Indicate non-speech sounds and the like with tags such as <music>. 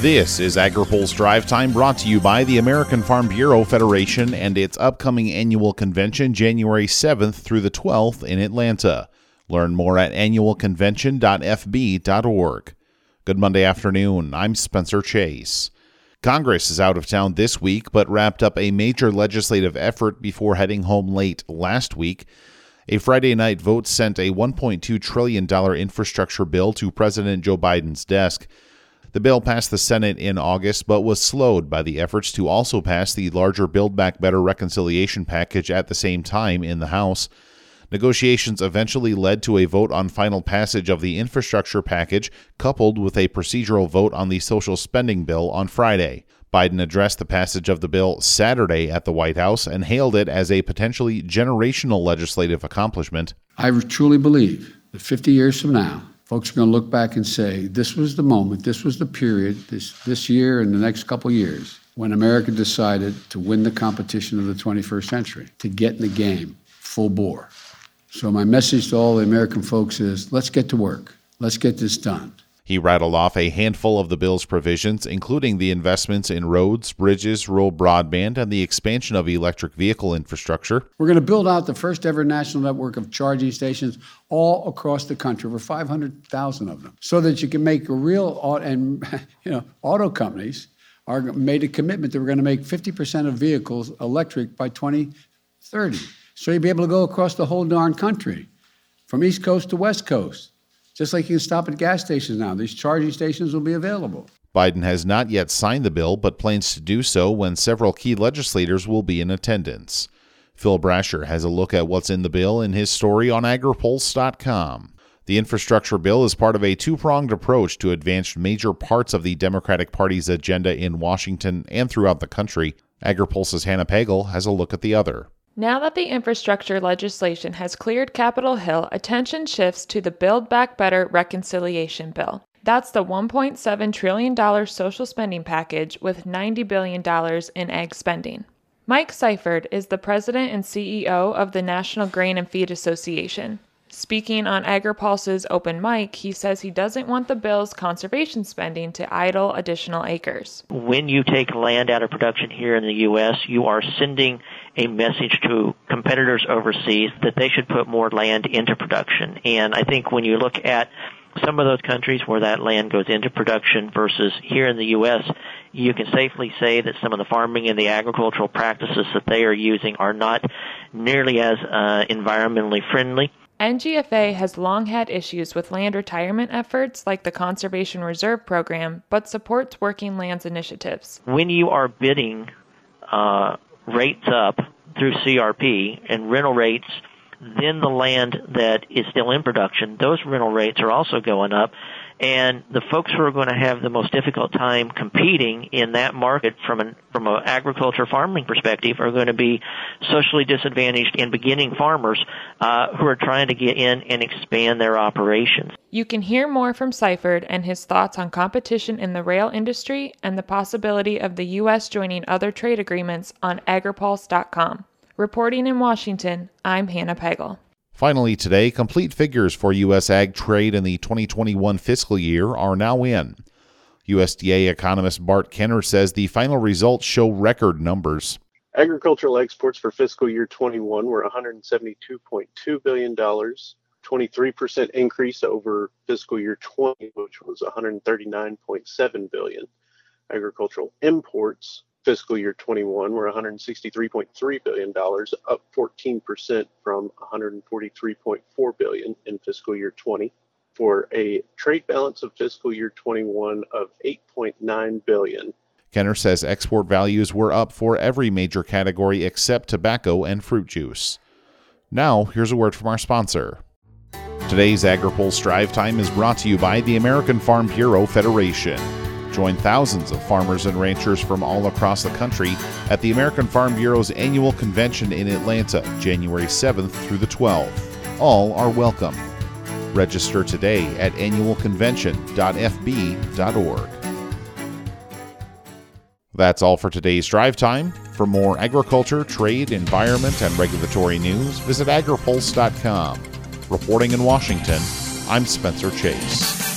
This is AgriPulse Drive Time brought to you by the American Farm Bureau Federation and its upcoming annual convention January 7th through the 12th in Atlanta. Learn more at annualconvention.fb.org. Good Monday afternoon. I'm Spencer Chase. Congress is out of town this week, but wrapped up a major legislative effort before heading home late last week. A Friday night vote sent a $1.2 trillion infrastructure bill to President Joe Biden's desk. The bill passed the Senate in August, but was slowed by the efforts to also pass the larger Build Back Better reconciliation package at the same time in the House. Negotiations eventually led to a vote on final passage of the infrastructure package, coupled with a procedural vote on the social spending bill on Friday. Biden addressed the passage of the bill Saturday at the White House and hailed it as a potentially generational legislative accomplishment. I truly believe that 50 years from now, folks are going to look back and say, this was the moment, this was the period, this, this year and the next couple years, when America decided to win the competition of the 21st century, to get in the game full bore. So, my message to all the American folks is let's get to work, let's get this done. He rattled off a handful of the bill's provisions, including the investments in roads, bridges, rural broadband, and the expansion of electric vehicle infrastructure. We're going to build out the first ever national network of charging stations all across the country, over 500,000 of them, so that you can make a real and <laughs> you know auto companies are made a commitment that we're going to make 50% of vehicles electric by 2030. So you'll be able to go across the whole darn country, from East Coast to West Coast. Just like you can stop at gas stations now, these charging stations will be available. Biden has not yet signed the bill, but plans to do so when several key legislators will be in attendance. Phil Brasher has a look at what's in the bill in his story on agripulse.com. The infrastructure bill is part of a two pronged approach to advance major parts of the Democratic Party's agenda in Washington and throughout the country. AgriPulse's Hannah Pagel has a look at the other. Now that the infrastructure legislation has cleared Capitol Hill, attention shifts to the Build Back Better reconciliation bill. That's the $1.7 trillion social spending package with $90 billion in ag spending. Mike Seyfert is the president and CEO of the National Grain and Feed Association. Speaking on AgriPulse's open mic, he says he doesn't want the bill's conservation spending to idle additional acres. When you take land out of production here in the U.S., you are sending a message to competitors overseas that they should put more land into production. And I think when you look at some of those countries where that land goes into production versus here in the U.S., you can safely say that some of the farming and the agricultural practices that they are using are not nearly as uh, environmentally friendly. NGFA has long had issues with land retirement efforts like the Conservation Reserve Program, but supports working lands initiatives. When you are bidding uh, rates up through CRP and rental rates, then the land that is still in production, those rental rates are also going up. And the folks who are going to have the most difficult time competing in that market from an from an agriculture farming perspective are going to be socially disadvantaged and beginning farmers uh, who are trying to get in and expand their operations. You can hear more from Seyfert and his thoughts on competition in the rail industry and the possibility of the U.S. joining other trade agreements on agripulse.com. Reporting in Washington, I'm Hannah Pagel. Finally, today, complete figures for U.S. ag trade in the 2021 fiscal year are now in. USDA economist Bart Kenner says the final results show record numbers. Agricultural exports for fiscal year 21 were $172.2 billion, 23% increase over fiscal year 20, which was 139.7 billion. Agricultural imports fiscal year 21 were $163.3 billion, up 14% from 143.4 billion in fiscal year 20, for a trade balance of fiscal year 21 of 8.9 billion. Kenner says export values were up for every major category except tobacco and fruit juice. Now, here's a word from our sponsor. Today's AgriPulse Drive Time is brought to you by the American Farm Bureau Federation. Join thousands of farmers and ranchers from all across the country at the American Farm Bureau's annual convention in Atlanta, January 7th through the 12th. All are welcome. Register today at annualconvention.fb.org. That's all for today's drive time. For more agriculture, trade, environment, and regulatory news, visit agripulse.com. Reporting in Washington, I'm Spencer Chase.